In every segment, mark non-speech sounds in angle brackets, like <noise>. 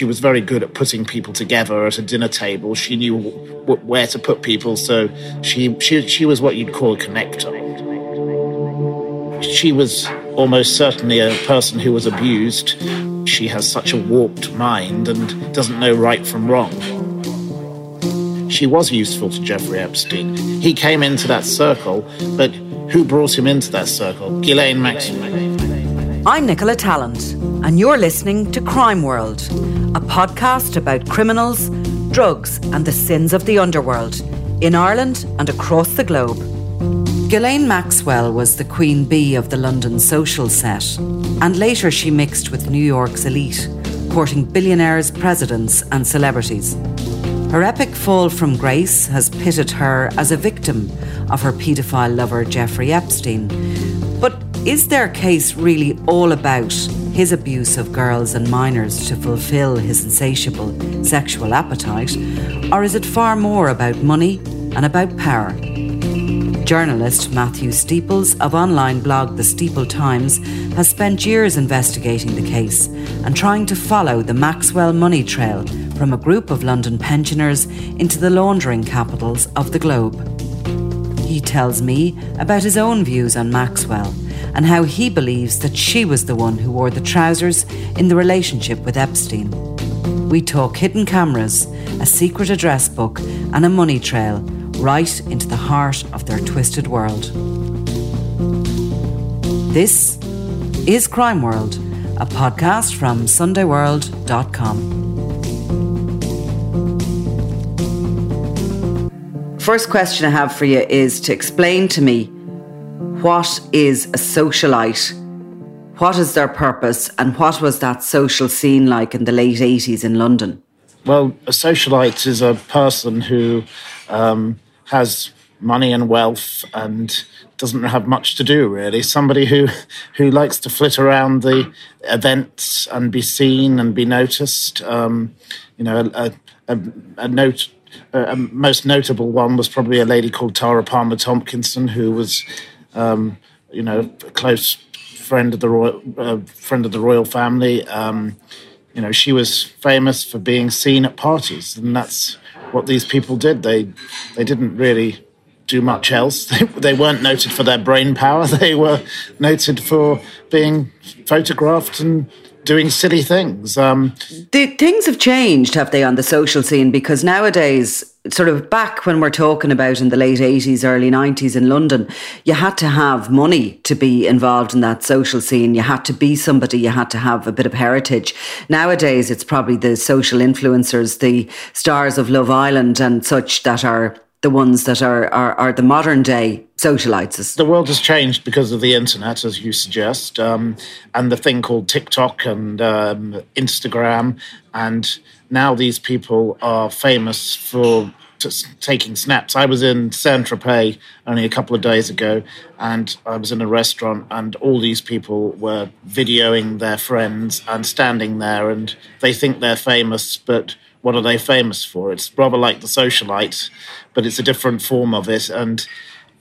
she was very good at putting people together at a dinner table. She knew w- where to put people, so she, she, she was what you'd call a connector. She was almost certainly a person who was abused. She has such a warped mind and doesn't know right from wrong. She was useful to Jeffrey Epstein. He came into that circle, but who brought him into that circle? Ghislaine Maxwell. I'm Nicola Tallant, and you're listening to Crime World, a podcast about criminals, drugs, and the sins of the underworld in Ireland and across the globe. Ghislaine Maxwell was the queen bee of the London social set, and later she mixed with New York's elite, courting billionaires, presidents, and celebrities. Her epic fall from grace has pitted her as a victim of her paedophile lover Jeffrey Epstein. Is their case really all about his abuse of girls and minors to fulfill his insatiable sexual appetite? Or is it far more about money and about power? Journalist Matthew Steeples of online blog The Steeple Times has spent years investigating the case and trying to follow the Maxwell money trail from a group of London pensioners into the laundering capitals of the globe. He tells me about his own views on Maxwell and how he believes that she was the one who wore the trousers in the relationship with Epstein. We talk hidden cameras, a secret address book, and a money trail right into the heart of their twisted world. This is Crime World, a podcast from SundayWorld.com. First question I have for you is to explain to me what is a socialite? What is their purpose, and what was that social scene like in the late 80s in London? Well, a socialite is a person who um, has money and wealth and doesn't have much to do really somebody who who likes to flit around the events and be seen and be noticed um, you know a, a, a note a most notable one was probably a lady called Tara Palmer Tomkinson who was um, you know a close friend of the royal uh, friend of the royal family um, you know she was famous for being seen at parties and that's what these people did. They they didn't really do much else. <laughs> They, they weren't noted for their brain power. <laughs> They were noted for being photographed and doing silly things. Um, the things have changed, have they, on the social scene? Because nowadays, sort of back when we're talking about in the late 80s, early 90s in London, you had to have money to be involved in that social scene. You had to be somebody, you had to have a bit of heritage. Nowadays, it's probably the social influencers, the stars of Love Island and such that are the ones that are, are, are the modern day socialites. The world has changed because of the internet, as you suggest, um, and the thing called TikTok and um, Instagram. And now these people are famous for taking snaps. I was in Saint Tropez only a couple of days ago, and I was in a restaurant, and all these people were videoing their friends and standing there, and they think they're famous, but what are they famous for? It's rather like the socialite, but it's a different form of it, and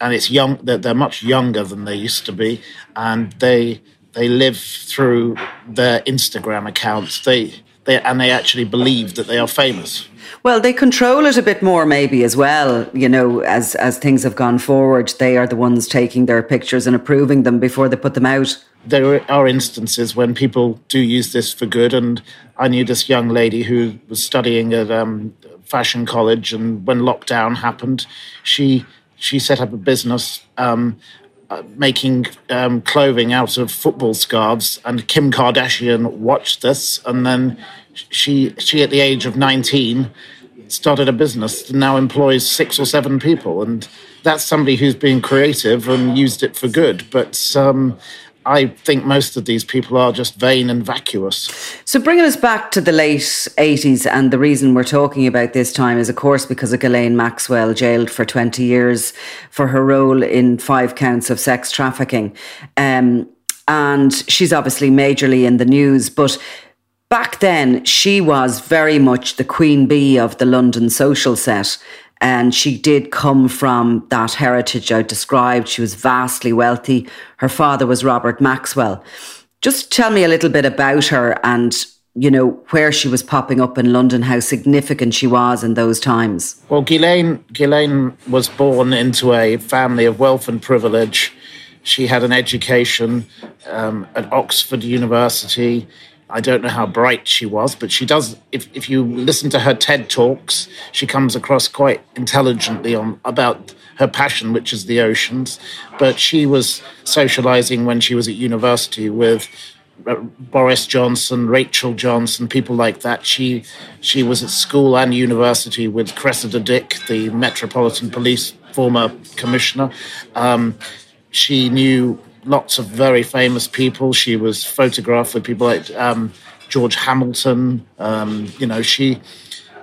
and it's young. They're, they're much younger than they used to be, and they they live through their Instagram accounts. They they and they actually believe that they are famous. Well, they control it a bit more, maybe as well. You know, as as things have gone forward, they are the ones taking their pictures and approving them before they put them out there are instances when people do use this for good. And I knew this young lady who was studying at um, fashion college, and when lockdown happened, she she set up a business um, uh, making um, clothing out of football scarves. And Kim Kardashian watched this, and then she she at the age of nineteen started a business and now employs six or seven people and that's somebody who's been creative and used it for good but um, I think most of these people are just vain and vacuous. So, bringing us back to the late 80s, and the reason we're talking about this time is, of course, because of Ghislaine Maxwell, jailed for 20 years for her role in five counts of sex trafficking. Um, and she's obviously majorly in the news, but back then she was very much the queen bee of the London social set. And she did come from that heritage I described. She was vastly wealthy. Her father was Robert Maxwell. Just tell me a little bit about her and you know, where she was popping up in London, how significant she was in those times? Well, Ghislaine, Ghislaine was born into a family of wealth and privilege. She had an education um, at Oxford University. I don't know how bright she was, but she does. If, if you listen to her TED talks, she comes across quite intelligently on about her passion, which is the oceans. But she was socializing when she was at university with uh, Boris Johnson, Rachel Johnson, people like that. She she was at school and university with Cressida Dick, the Metropolitan Police former commissioner. Um, she knew lots of very famous people. She was photographed with people like um, George Hamilton. Um, you know, she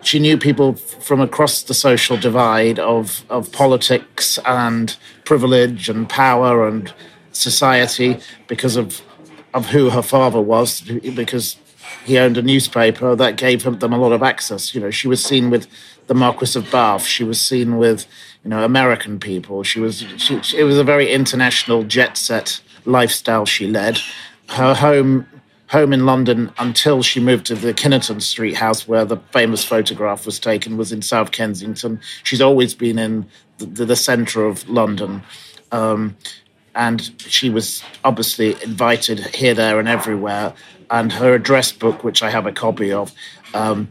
she knew people from across the social divide of of politics and privilege and power and society because of of who her father was, because he owned a newspaper that gave them a lot of access. You know, she was seen with the Marquis of Bath. She was seen with you know American people. She was she, it was a very international jet set lifestyle she led. Her home home in London until she moved to the Kinnerton Street house where the famous photograph was taken was in South Kensington. She's always been in the, the centre of London. Um, and she was obviously invited here, there, and everywhere. And her address book, which I have a copy of, um,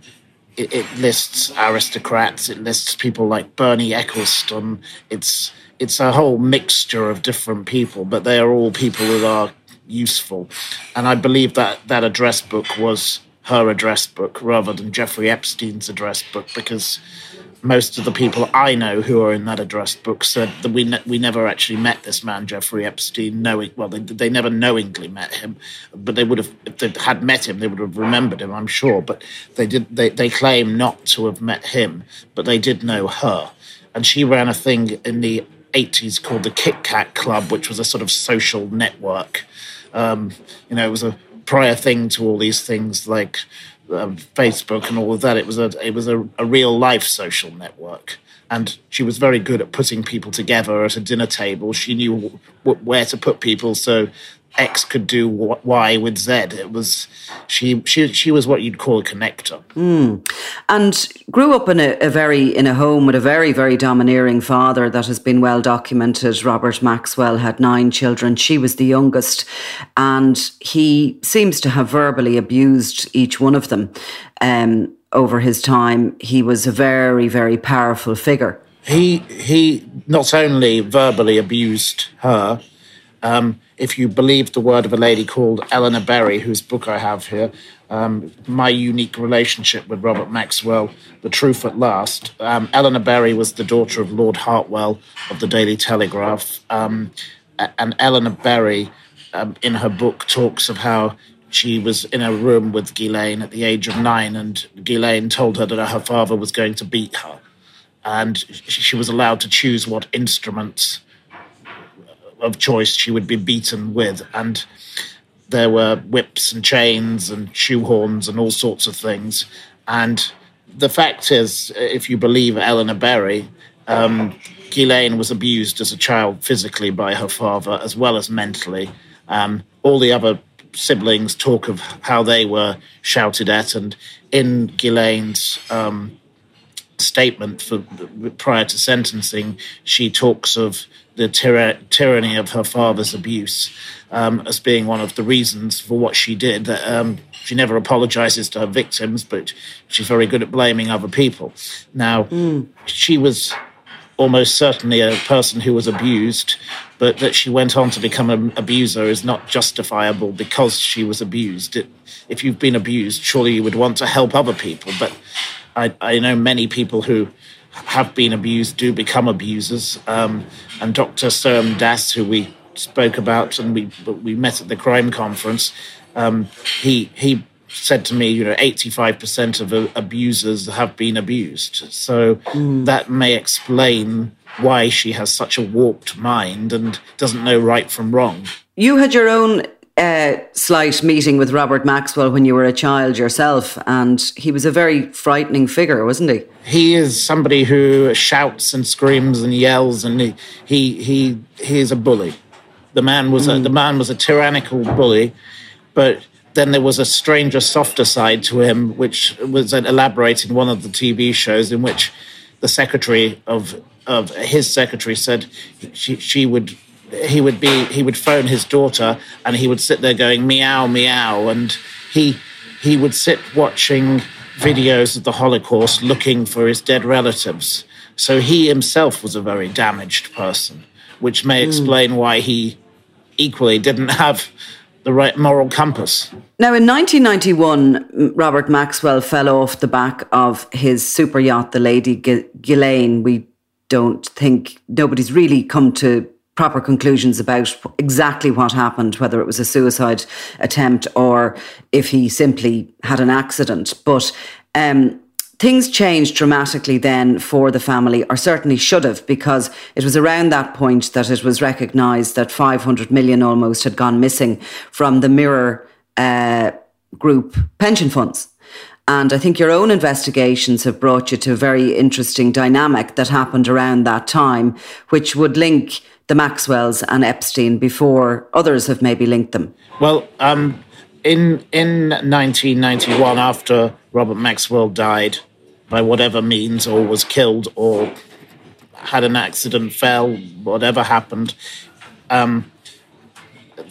it, it, lists aristocrats. It lists people like Bernie Ecclestone. It's it's a whole mixture of different people, but they are all people that are useful. And I believe that that address book was her address book rather than Jeffrey Epstein's address book because most of the people I know who are in that address book said that we ne- we never actually met this man Jeffrey Epstein. Knowing well, they, they never knowingly met him, but they would have if they had met him, they would have remembered him, I'm sure. But they did. They they claim not to have met him, but they did know her, and she ran a thing in the 80s called the Kit Kat Club, which was a sort of social network. Um, you know, it was a prior thing to all these things like um, Facebook and all of that. It was a it was a, a real life social network, and she was very good at putting people together at a dinner table. She knew w- where to put people, so X could do Y with Z. It was she she she was what you'd call a connector. Mm. And grew up in a, a, very in a home with a very very domineering father that has been well documented. Robert Maxwell had nine children. She was the youngest, and he seems to have verbally abused each one of them. Um, over his time, he was a very very powerful figure. He he not only verbally abused her. Um, if you believe the word of a lady called Eleanor Berry, whose book I have here, um, My Unique Relationship with Robert Maxwell, The Truth at Last. Um, Eleanor Berry was the daughter of Lord Hartwell of the Daily Telegraph. Um, and Eleanor Berry, um, in her book, talks of how she was in a room with Ghislaine at the age of nine, and Ghislaine told her that her father was going to beat her. And she was allowed to choose what instruments of choice she would be beaten with. And there were whips and chains and shoehorns and all sorts of things. And the fact is, if you believe Eleanor Berry, um, Ghislaine was abused as a child physically by her father as well as mentally. Um, all the other siblings talk of how they were shouted at, and in Ghislaine's um, statement for prior to sentencing, she talks of the tyra- tyranny of her father's abuse um, as being one of the reasons for what she did. Um, she never apologizes to her victims, but she's very good at blaming other people. Now, mm. she was almost certainly a person who was abused, but that she went on to become an abuser is not justifiable because she was abused. It, if you've been abused, surely you would want to help other people. But I, I know many people who have been abused do become abusers. Um, and Dr. Sohom Das, who we spoke about and we we met at the crime conference, um, he he said to me, you know, 85% of abusers have been abused. So mm. that may explain why she has such a warped mind and doesn't know right from wrong. You had your own uh, slight meeting with Robert Maxwell when you were a child yourself, and he was a very frightening figure, wasn't he? He is somebody who shouts and screams and yells, and he he he, he is a bully. The man was mm. a, the man was a tyrannical bully, but then there was a stranger, softer side to him, which was elaborated in one of the TV shows, in which the secretary of of his secretary said she, she would he would be he would phone his daughter and he would sit there going meow meow and he he would sit watching videos of the Holocaust looking for his dead relatives. So he himself was a very damaged person, which may hmm. explain mm. why he equally didn't have the right moral compass. Now, in 1991, Robert Maxwell fell off the back of his super yacht, the Lady Ghislaine. We don't think nobody's really come to proper conclusions about exactly what happened, whether it was a suicide attempt or if he simply had an accident. But um, things changed dramatically then for the family, or certainly should have, because it was around that point that it was recognised that 500 million almost had gone missing from the Mirror uh, Group pension funds. And I think your own investigations have brought you to a very interesting dynamic that happened around that time, which would link the Maxwells and Epstein before others have maybe linked them. Well, um, in in 1991, after Robert Maxwell died by whatever means, or was killed, or had an accident, fell, whatever happened, um,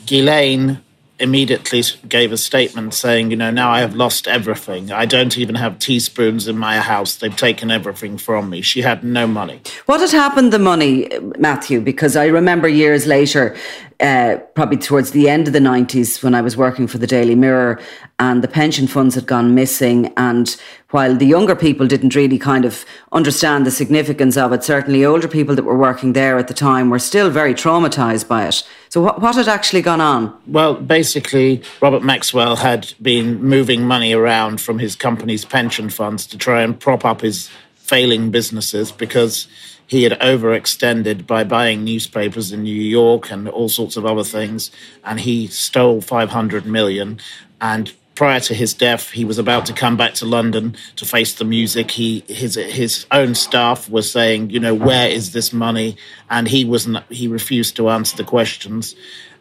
Ghislaine immediately gave a statement saying, you know, now I have lost everything. I don't even have teaspoons in my house. They've taken everything from me. She had no money. What had happened the money, Matthew? Because I remember years later, uh, probably towards the end of the 90s when I was working for the Daily Mirror and the pension funds had gone missing. And while the younger people didn't really kind of understand the significance of it, certainly older people that were working there at the time were still very traumatized by it. So, what, what had actually gone on? Well, basically, Robert Maxwell had been moving money around from his company's pension funds to try and prop up his failing businesses because he had overextended by buying newspapers in New York and all sorts of other things, and he stole 500 million. And prior to his death, he was about to come back to London to face the music. He his his own staff was saying, you know, where is this money? And he wasn't. He refused to answer the questions.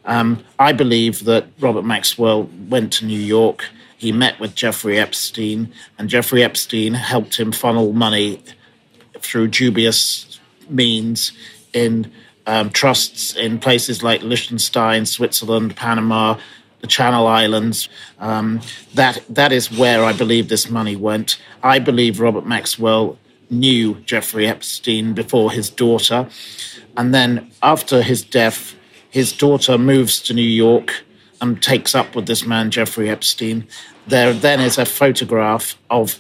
Um, I believe that Robert Maxwell went to New York. He met with Jeffrey Epstein, and Jeffrey Epstein helped him funnel money through dubious means in um, trusts in places like Liechtenstein, Switzerland, Panama, the Channel Islands. Um, that that is where I believe this money went. I believe Robert Maxwell knew Jeffrey Epstein before his daughter, and then after his death, his daughter moves to New York and takes up with this man Jeffrey Epstein. There then is a photograph of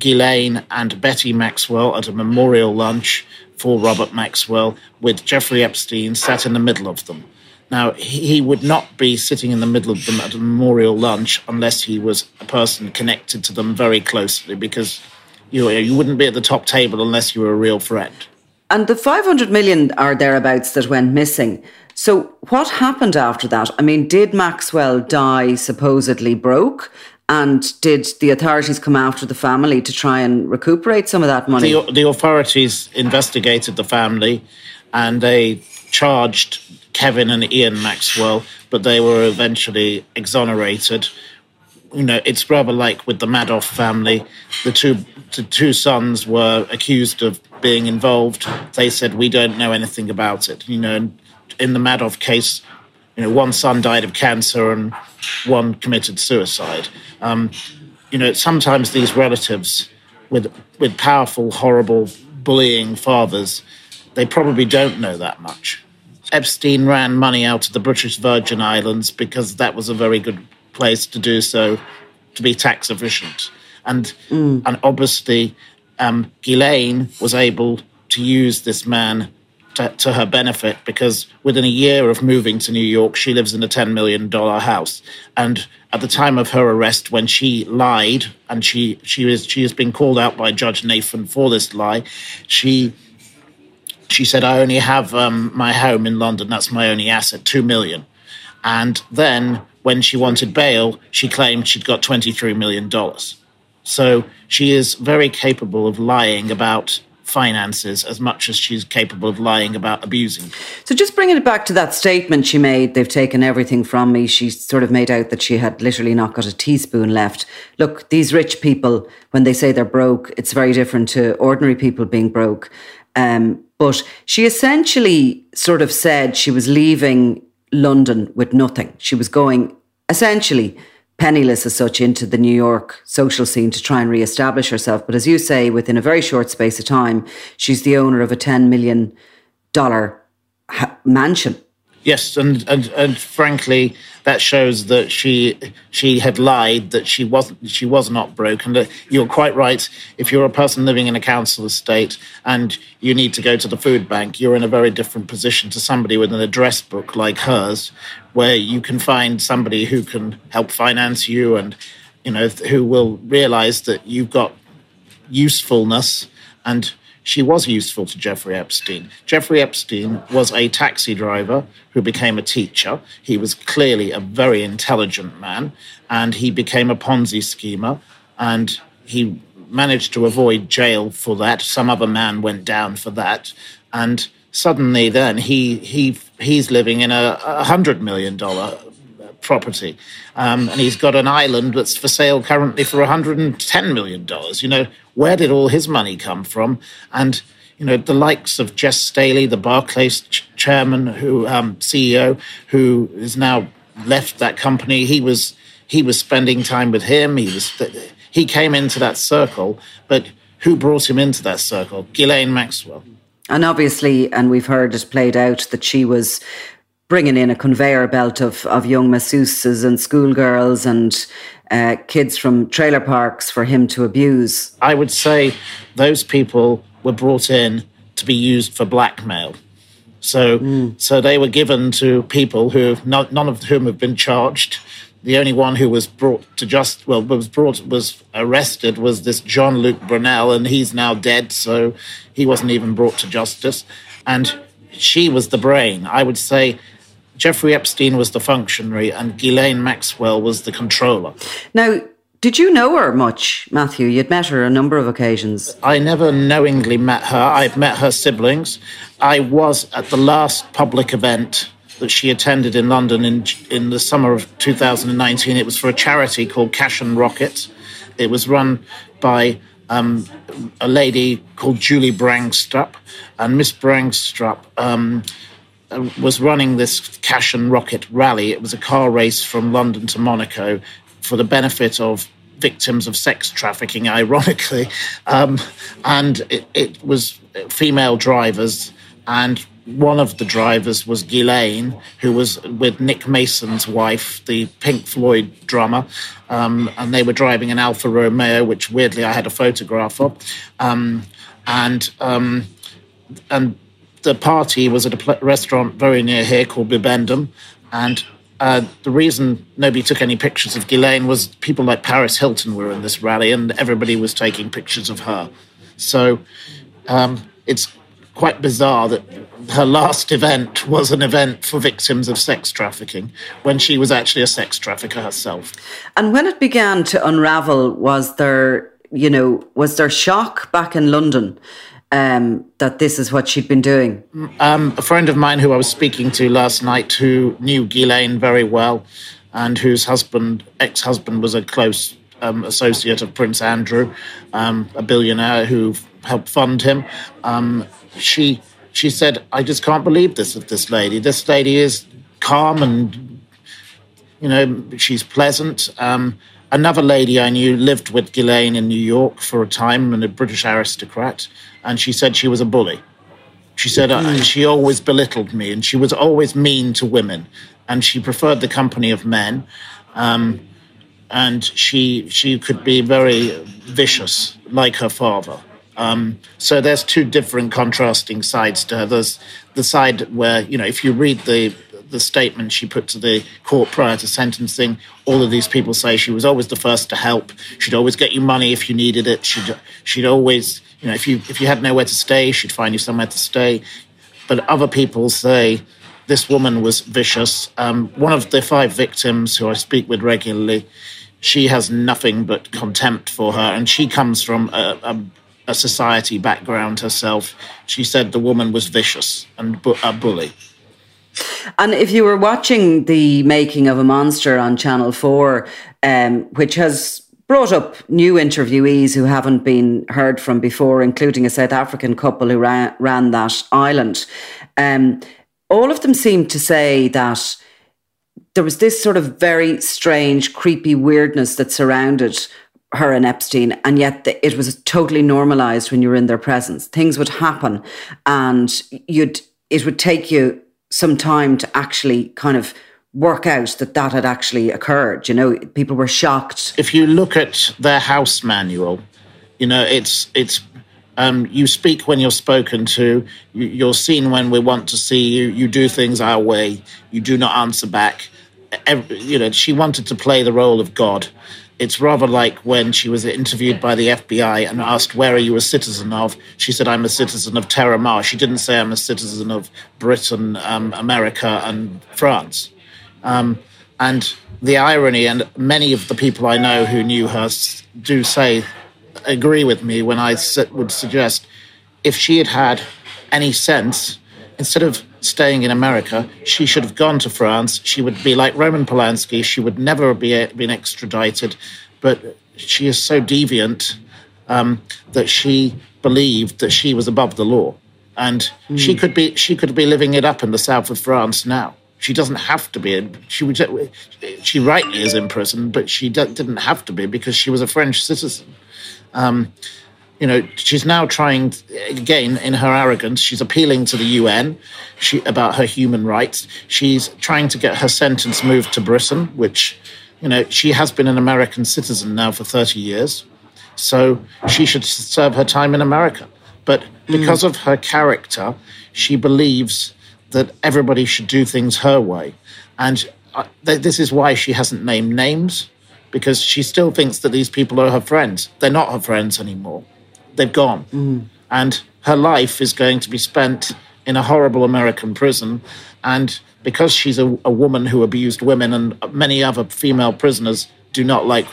Ghislaine and Betty Maxwell at a memorial lunch for Robert Maxwell with Jeffrey Epstein sat in the middle of them. Now, he would not be sitting in the middle of them at a memorial lunch unless he was a person connected to them very closely, because you, know, you wouldn't be at the top table unless you were a real friend. And the 500 million are thereabouts that went missing. So, what happened after that? I mean, did Maxwell die supposedly broke? And did the authorities come after the family to try and recuperate some of that money? The, the authorities investigated the family and they charged Kevin and Ian Maxwell, but they were eventually exonerated. You know, it's rather like with the Madoff family. The two the two sons were accused of being involved. They said we don't know anything about it. You know, in the Madoff case, you know, one son died of cancer and one committed suicide. Um, you know, sometimes these relatives with with powerful, horrible, bullying fathers, they probably don't know that much. Epstein ran money out of the British Virgin Islands because that was a very good place to do so, to be tax efficient, and mm. and obviously, um, Ghislaine was able to use this man to, to, her benefit because within a year of moving to New York, she lives in a $10 million house. And at the time of her arrest, when she lied, and she, she, is, she has been called out by Judge Nathan for this lie, she, she said, I only have um, my home in London. That's my only asset, $2 million. And then when she wanted bail, she claimed she'd got $23 million. So she is very capable of lying about finances as much as she's capable of lying about abusing. So, just bringing it back to that statement she made, they've taken everything from me. She sort of made out that she had literally not got a teaspoon left. Look, these rich people, when they say they're broke, it's very different to ordinary people being broke. Um, but she essentially sort of said she was leaving London with nothing. She was going essentially penniless as such into the New York social scene to try and re-establish herself. But as you say, within a very short space of time, she's the owner of a ten million dollar mansion. Yes, and, and and frankly, that shows that she she had lied that she wasn't she was not broke. And uh, you're quite right. If you're a person living in a council estate and you need to go to the food bank, you're in a very different position to somebody with an address book like hers, where you can find somebody who can help finance you and you know who will realize that you've got usefulness and she was useful to Jeffrey Epstein. Jeffrey Epstein was a taxi driver who became a teacher. He was clearly a very intelligent man, and he became a Ponzi schemer, and he managed to avoid jail for that. Some other man went down for that, and suddenly then he he he's living in a, hundred million dollar property. Um, and he's got an island that's for sale currently for $110 million. You know, where did all his money come from? And, you know, the likes of Jes Staley, the Barclays ch- chairman, who um, CEO, has now left that company, he was he was spending time with him. He was he came into that circle, but who brought him into that circle? Ghislaine Maxwell. And obviously, and we've heard it played out that she was bringing in a conveyor belt of, of young masseuses and schoolgirls and uh, kids from trailer parks for him to abuse. I would say those people were brought in to be used for blackmail. So, mm. so they were given to people who not, none of whom have been charged. The only one who was brought to just well was brought was arrested was this Jean-Luc Brunel, and he's now dead, so he wasn't even brought to justice. And she was the brain. I would say Jeffrey Epstein was the functionary and Ghislaine Maxwell was the controller. Now, did you know her much, Matthew? You'd met her a number of occasions. I never knowingly met her. I've met her siblings. I was at the last public event that she attended in London in, in the summer of 2019. It was for a charity called Cash and Rocket. It was run by um, a lady called Julie Brangstrup. And Miss Brangstrup um, was running this Cash and Rocket rally. It was a car race from London to Monaco for the benefit of victims of sex trafficking, ironically. Um, and it, it, was female drivers. And one of the drivers was Ghislaine, who was with Nick Mason's wife, the Pink Floyd drummer. Um, and they were driving an Alfa Romeo, which weirdly I had a photograph of. Um, and um, and the party was at a restaurant very near here called Bibendum, and uh, the reason nobody took any pictures of Ghislaine was people like Paris Hilton were in this rally, and everybody was taking pictures of her. So um, it's quite bizarre that her last event was an event for victims of sex trafficking when she was actually a sex trafficker herself. And when it began to unravel, was there, you know, was there shock back in London? Um, that this is what she'd been doing? Um, a friend of mine who I was speaking to last night, who knew Ghislaine very well, and whose husband, ex-husband, was a close um, associate of Prince Andrew, um, a billionaire who helped fund him. Um, she she said, "I just can't believe this of this lady. This lady is calm and you know she's pleasant." Another lady I knew lived with Ghislaine in New York for a time, and a British aristocrat and she said she was a bully. She said mm. she always belittled me, and she was always mean to women, and she preferred the company of men, um, and she she could be very vicious, like her father. Um, so there's two different contrasting sides to her. There's the side where you know if you read the the statement she put to the court prior to sentencing, all of these people say she was always the first to help. She'd always get you money if you needed it. She'd she'd always you know, if you if you had nowhere to stay, she'd find you somewhere to stay. But other people say this woman was vicious. Um, one of the five victims who I speak with regularly, she has nothing but contempt for her, and she comes from a, a a society background herself. She said the woman was vicious and bu- a bully. And if you were watching the making of a monster on Channel 4, um, which has brought up new interviewees who haven't been heard from before, including a South African couple who ran, ran that island, um, all of them seemed to say that there was this sort of very strange, creepy weirdness that surrounded her and Epstein, and yet it was totally normalized when you were in their presence. Things would happen, and you'd it would take you some time to actually kind of work out that that had actually occurred. You know, people were shocked. If you look at their house manual, you know it's it's um, you speak when you're spoken to. You, are seen when we want to see you. You do things our way. You do not answer back. Every, you know, she wanted to play the role of God. It's rather like when she was interviewed by the FBI and asked, Where are you a citizen of? She said, I'm a citizen of Terra Mar. She didn't say, I'm a citizen of Britain, um, America, and France. Um, and the irony, and many of the people I know who knew her do say, agree with me when I would suggest if she had had any sense, instead of staying in America, she should have gone to France. She would be like Roman Polanski. She would never be been extradited, but she is so deviant um, that she believed that she was above the law, and mm. she could be she could be living it up in the south of France now. She doesn't have to be. She would. She rightly is in prison, but she didn't have to be because she was a French citizen. Um, you know, she's now trying again in her arrogance. She's appealing to the UN she, about her human rights. She's trying to get her sentence moved to Britain, which, you know, she has been an American citizen now for 30 years. So she should serve her time in America. But because mm. of her character, she believes that everybody should do things her way. And uh, th- this is why she hasn't named names, because she still thinks that these people are her friends. They're not her friends anymore they've gone. Mm. And her life is going to be spent in a horrible American prison. And because she's a, a, woman who abused women, and many other female prisoners do not like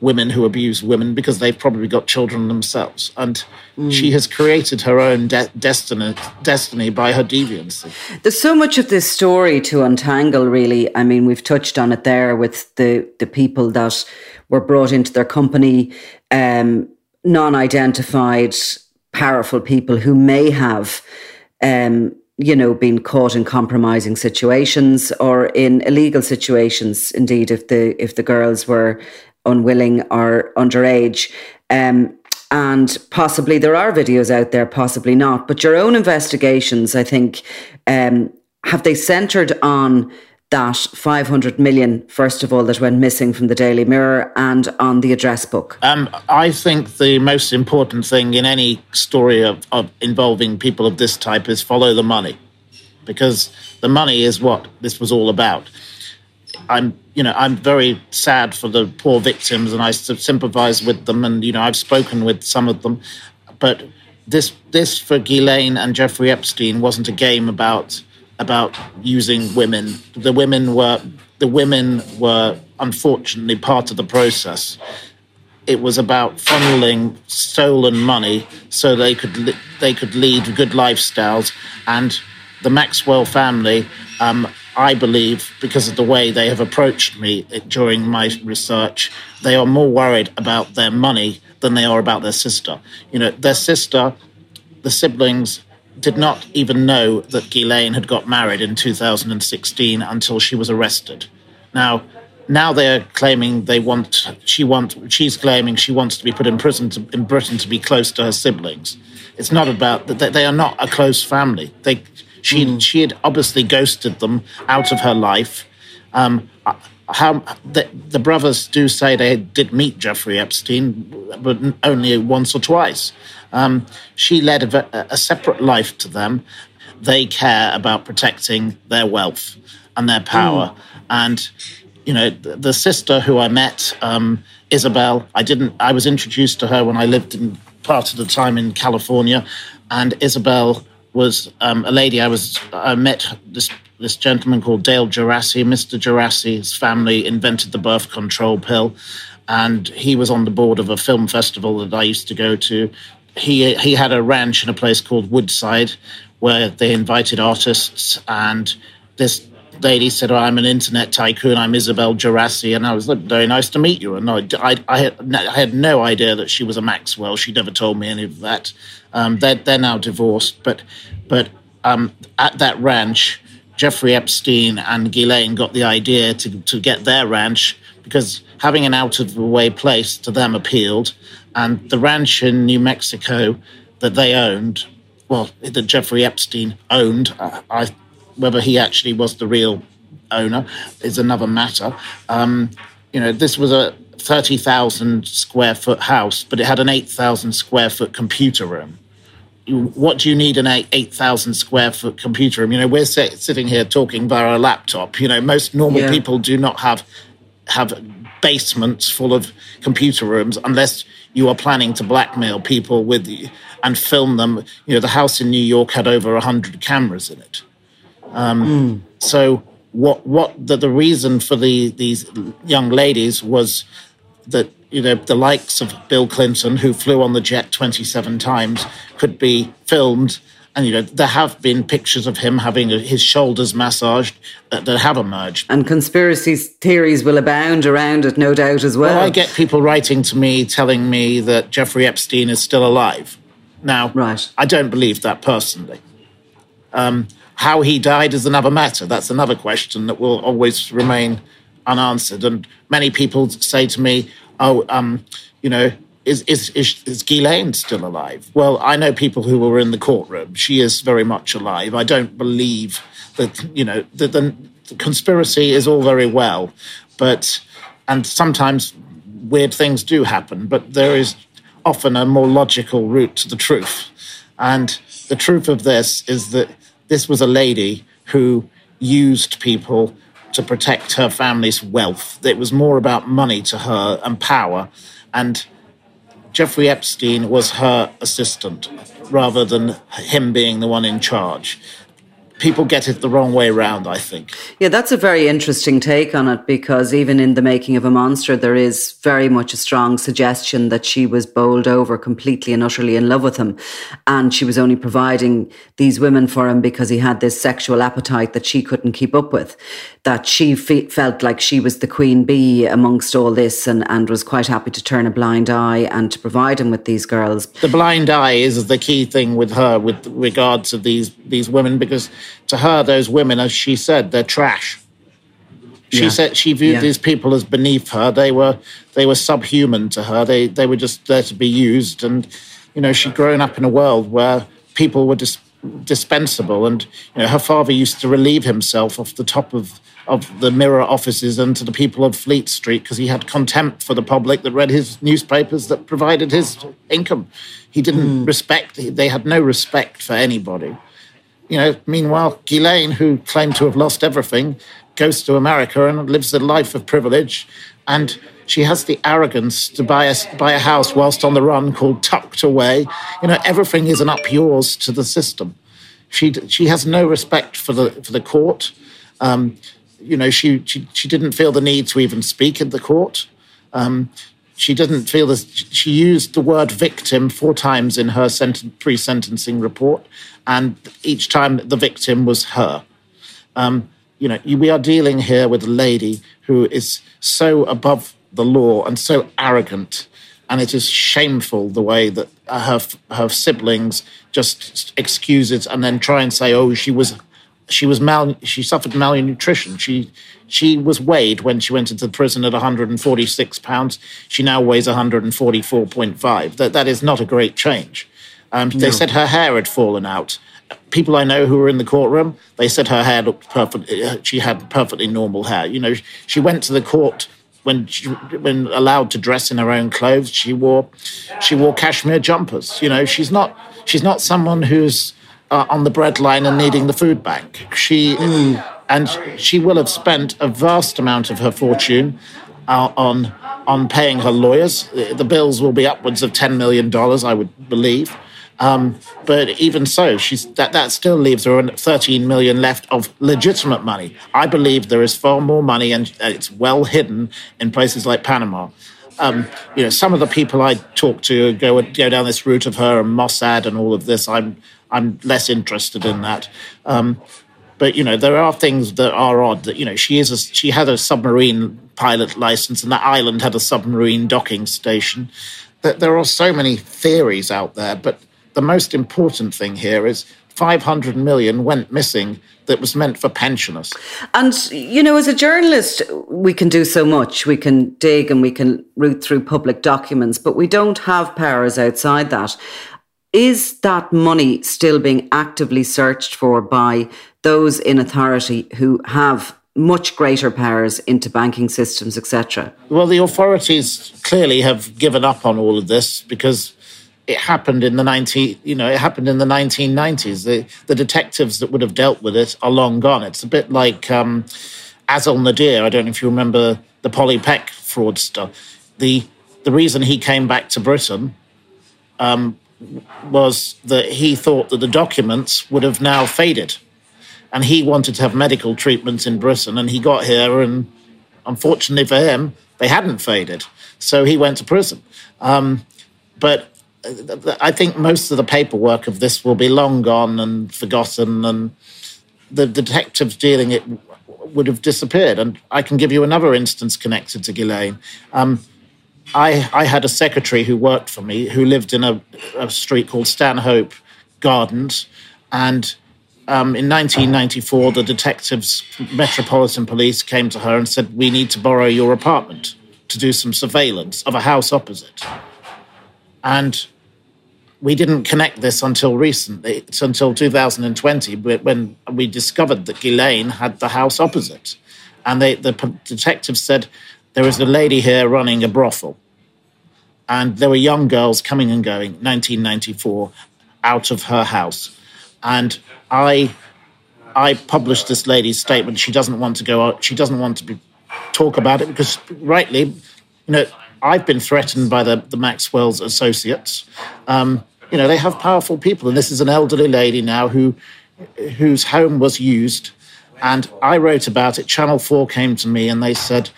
women who abuse women because they've probably got children themselves. And mm. she has created her own de- destiny, destiny by her deviancy. There's so much of this story to untangle, really. I mean, we've touched on it there with the, the people that were brought into their company. Um, non identified powerful people who may have, um, you know, been caught in compromising situations or in illegal situations. Indeed, if the if the girls were unwilling or underage. Um, and possibly there are videos out there, possibly not. But your own investigations, I think, um, have they centered on that 500 million, first of all, that went missing from the Daily Mirror and on the address book? Um, I think the most important thing in any story of, of involving people of this type is follow the money, because the money is what this was all about. I'm, you know, I'm very sad for the poor victims, and I sympathise with them, and you know, I've spoken with some of them, but this, this for Ghislaine and Jeffrey Epstein wasn't a game about about using women. The women were the women were unfortunately part of the process. It was about funneling stolen money so they could they could lead good lifestyles. And the Maxwell family, um, I believe, because of the way they have approached me during my research, they are more worried about their money than they are about their sister. You know, their sister, the siblings did not even know that Ghislaine had got married in 2016 until she was arrested. Now, now they're claiming they want she want she's claiming she wants to be put in prison to, in Britain to be close to her siblings. It's not about that they are not a close family. They she mm. she had obviously ghosted them out of her life. Um, how the, the brothers do say they did meet Jeffrey Epstein, but only once or twice. Um, she led a, a separate life to them. They care about protecting their wealth and their power. Mm. And you know, the, the, sister who I met, um, Isabel. I didn't. I was introduced to her when I lived in part of the time in California, and Isabel was um, a lady I was. I met this this gentleman called Dale Djerassi. Mr. Djerassi's family invented the birth control pill, and he was on the board of a film festival that I used to go to he he had a ranch in a place called Woodside, where they invited artists, and this lady said, oh, "I'm an internet tycoon. I'm Isabel Djerassi," and I was like, "Very nice to meet you." And I, I, I, had, I had no idea that she was a Maxwell. She never told me any of that. Um, they're they're now divorced, but but um, at that ranch, Jeffrey Epstein and Ghislaine got the idea to to get their ranch because having an out of the way place to them appealed, and the ranch in New Mexico that they owned, well, that Jeffrey Epstein owned, uh, I whether he actually was the real owner is another matter. Um, you know, this was a 30,000 square foot house, but it had an 8,000 square foot computer room. What do you need an 8,000 square foot computer room? You know, we're sitting here talking via a laptop. You know, most normal yeah. people do not have have basements full of computer rooms unless you are planning to blackmail people with you and film them. You know, the house in New York had over 100 cameras in it. Um, mm. So what what the, the reason for the these young ladies was that you know the likes of Bill Clinton, who flew on the jet 27 times, could be filmed. And you know there have been pictures of him having his shoulders massaged that, that have emerged. And conspiracy theories will abound around it, no doubt as well. well. I get people writing to me telling me that Jeffrey Epstein is still alive. Now, right. I don't believe that personally. Um, how he died is another matter. That's another question that will always remain unanswered. And many people say to me, "Oh, um, you know, is is is, is Ghislaine still alive?" Well, I know people who were in the courtroom. She is very much alive. I don't believe that you know that the, the conspiracy is all very well, but and sometimes weird things do happen. But there is often a more logical route to the truth, and the truth of this is that this was a lady who used people to protect her family's wealth. It was more about money to her and power. And Jeffrey Epstein was her assistant rather than him being the one in charge people get it the wrong way around, I think. Yeah, that's a very interesting take on it because even in the making of a monster, there is very much a strong suggestion that she was bowled over completely and utterly in love with him. And she was only providing these women for him because he had this sexual appetite that she couldn't keep up with. That she fe- felt like she was the queen bee amongst all this and, and was quite happy to turn a blind eye and to provide him with these girls. The blind eye is the key thing with her with regards to these, these women because to her, those women, as she said, they're trash. She yeah. said she viewed yeah. these people as beneath her. They were they were subhuman to her. They they were just there to be used. And you know, she'd grown up in a world where people were dis- dispensable. And you know, her father used to relieve himself off the top of of the Mirror offices and to the people of Fleet Street because he had contempt for the public that read his newspapers that provided his income. He didn't mm. respect. They had no respect for anybody. You know, meanwhile, Ghislaine, who claimed to have lost everything, goes to America and lives a life of privilege. And she has the arrogance to buy a, buy a house whilst on the run called Tucked Away. You know, everything is an up yours to the system. She, she has no respect for the, for the court. Um, you know, she, she, she didn't feel the need to even speak in the court. Um, she didn't feel this. She used the word victim four times in her pre sentencing report, and each time the victim was her. Um, you know, we are dealing here with a lady who is so above the law and so arrogant, and it is shameful the way that her her siblings just excuse it and then try and say, "Oh, she was she was mal she suffered malnutrition. She she was weighed when she went into the prison at 146 pounds. She now weighs 144.5. That that is not a great change. Um, no. They said her hair had fallen out. People I know who were in the courtroom, they said her hair looked perfect. Uh, she had perfectly normal hair. You know, she went to the court when she, when allowed to dress in her own clothes. She wore she wore cashmere jumpers. You know, she's not she's not someone who's uh, on the breadline and needing the food bank. She mm. and she will have spent a vast amount of her fortune uh, on on paying her lawyers. The bills will be upwards of ten million dollars, I would believe. Um, but even so, she's that that still leaves her 13 million left of legitimate money. I believe there is far more money, and it's well hidden in places like Panama. um, you know, some of the people I talk to go go down this route of her and Mossad and all of this. I'm I'm less interested in that. Um, but you know, there are things that are odd. That you know, she is a, she had a submarine pilot license, and that island had a submarine docking station. That there are so many theories out there, but the most important thing here is 500 million went missing that was meant for pensioners. And, you know, as a journalist, we can do so much. We can dig and we can root through public documents, but we don't have powers outside that. Is that money still being actively searched for by those in authority who have much greater powers into banking systems, etc.? Well, the authorities clearly have given up on all of this because it happened in the 19 you know it happened in the 1990s the the detectives that would have dealt with it are long gone it's a bit like um, Asil Nadir I don't know if you remember the Polly Peck fraudster the the reason he came back to Britain um, was that he thought that the documents would have now faded and he wanted to have medical treatments in Britain and he got here and unfortunately for him they hadn't faded so he went to prison um, but I think most of the paperwork of this will be long gone and forgotten, and the detectives dealing it would have disappeared. And I can give you another instance connected to Ghislaine. Um, I, I, had a secretary who worked for me who lived in a, a street called Stanhope Gardens, and um, in 1994, the detectives, Metropolitan Police, came to her and said, "We need to borrow your apartment to do some surveillance of a house opposite." And we didn't connect this until recently, it's until 2020, when we discovered that Ghislaine had the house opposite. And they, the detectives said, There is a lady here running a brothel. And there were young girls coming and going, 1994, out of her house. And I, I published this lady's statement. She doesn't want to go out, she doesn't want to be, talk about it because, rightly, you know, I've been threatened by the, the Maxwell's associates. Um, you know, they have powerful people, and this is an elderly lady now who whose home was used. And I wrote about it. Channel Four came to me and they said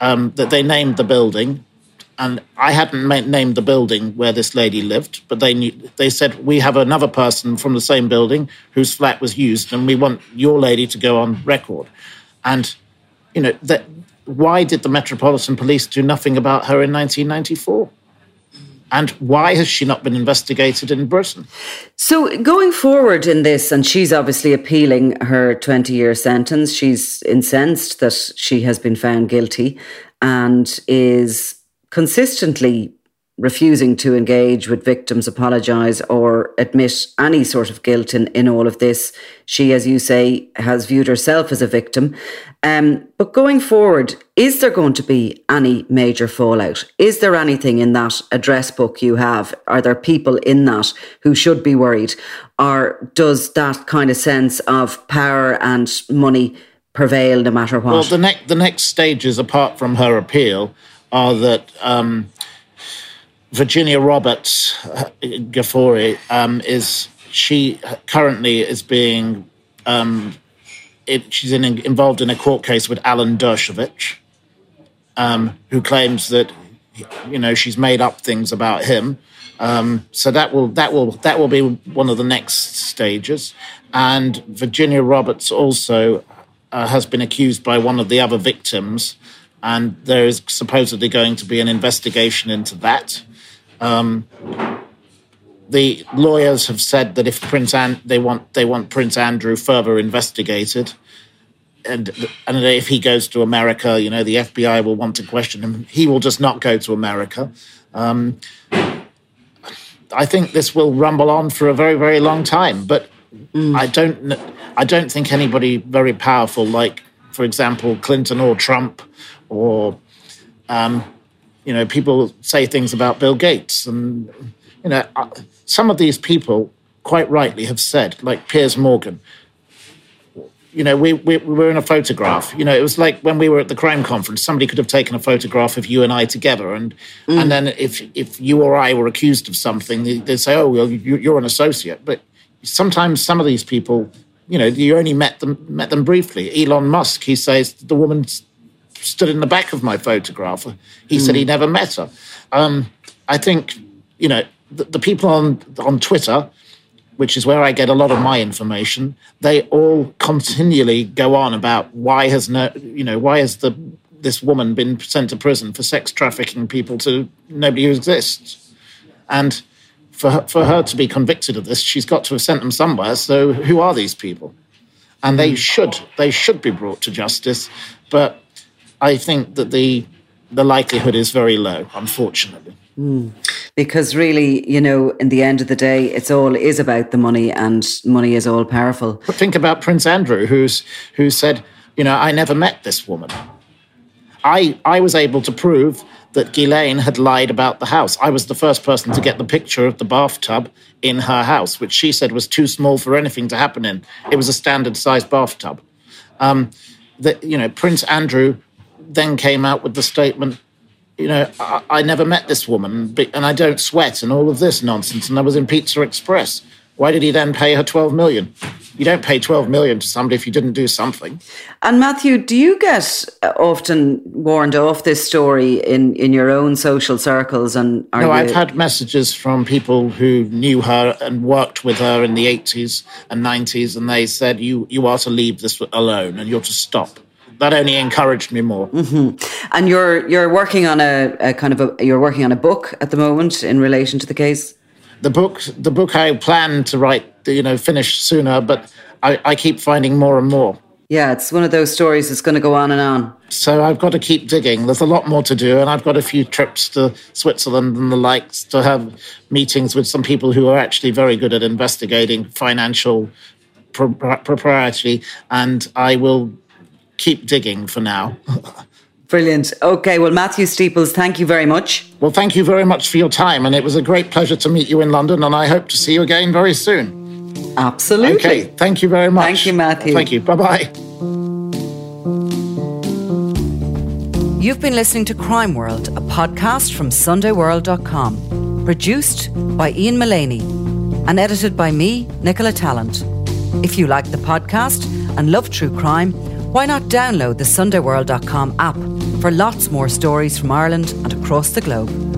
um, that they named the building, and I hadn't ma- named the building where this lady lived, but they knew, they said we have another person from the same building whose flat was used, and we want your lady to go on record. And you know that why did the Metropolitan Police do nothing about her in 1994? And why has she not been investigated in Britain? So, going forward in this, and she's obviously appealing her 20 year sentence, she's incensed that she has been found guilty and is consistently refusing to engage with victims, apologise, or admit any sort of guilt in, in all of this. She, as you say, has viewed herself as a victim. Um, but going forward, is there going to be any major fallout? Is there anything in that address book you have? Are there people in that who should be worried? Or does that kind of sense of power and money prevail no matter what? Well, the, ne- the next stages, apart from her appeal, are that. Um, Virginia Roberts uh, Giuffre um, is she currently is being um, it, she's in, involved in a court case with Alan Dershowitz, um, who claims that you know she's made up things about him. Um, so that will that will that will be one of the next stages. And Virginia Roberts also uh, has been accused by one of the other victims, and there is supposedly going to be an investigation into that. Um, the lawyers have said that if Prince An- they want they want Prince Andrew further investigated, and and if he goes to America, you know the FBI will want to question him. He will just not go to America. Um, I think this will rumble on for a very very long time, but mm. I don't I don't think anybody very powerful like, for example, Clinton or Trump or um, you know, people say things about Bill Gates, and you know, uh, some of these people quite rightly have said, like Piers Morgan. You know, we, we, we were in a photograph. You know, it was like when we were at the crime conference. Somebody could have taken a photograph of you and I together, and mm. and then if if you or I were accused of something, they'd say, "Oh, well, you're an associate." But sometimes some of these people, you know, you only met them met them briefly. Elon Musk, he says the woman's stood in the back of my photograph. He mm. said he hmm. never met her. Um, I think, you know, the, the people on on Twitter which is where I get a lot of my information, they all continually go on about why has no, you know, why has the this woman been sent to prison for sex trafficking people to nobody who exists, and for her, for her to be convicted of this, she's got to have sent them somewhere. So who are these people? And they should they should be brought to justice, but I think that the the likelihood is very low, unfortunately. Mm. Because really, you know, in the end of the day, it's all is about the money, and money is all powerful. But think about Prince Andrew, who's who said, you know, I never met this woman. I I was able to prove that Ghislaine had lied about the house. I was the first person to get the picture of the bathtub in her house, which she said was too small for anything to happen in. It was a standard sized bathtub. Um, that you know, Prince Andrew then came out with the statement you know, I, I, never met this woman and I don't sweat and all of this nonsense. And I was in Pizza Express. Why did he then pay her 12 million? You don't pay 12 million to somebody if you didn't do something. And Matthew, do you get uh, often warned off this story in, in your own social circles? And no, you... I've had messages from people who knew her and worked with her in the 80s and 90s, and they said, you, you are to leave this alone and you're to stop that only encouraged me more. Mm-hmm. And you're you're working on a, a, kind of a you're working on a book at the moment in relation to the case. The book, the book I plan to write, you know, finish sooner, but I, I keep finding more and more. Yeah, it's one of those stories that's going to go on and on. So I've got to keep digging. There's a lot more to do, and I've got a few trips to Switzerland and the likes to have meetings with some people who are actually very good at investigating financial propriety, and I will keep digging for now. <laughs> Brilliant. Okay, well, Matthew Steeples, thank you very much. Well, thank you very much for your time, and it was a great pleasure to meet you in London, and I hope to see you again very soon. Absolutely. Okay, thank you very much. Thank you, Matthew. Thank you. Bye bye. You've been listening to Crime World, a podcast from SundayWorld.com, produced by Ian Mullaney and edited by me, Nicola Tallant. If you like the podcast and love true crime, why not download the SundayWorld.com app for lots more stories from Ireland and across the globe?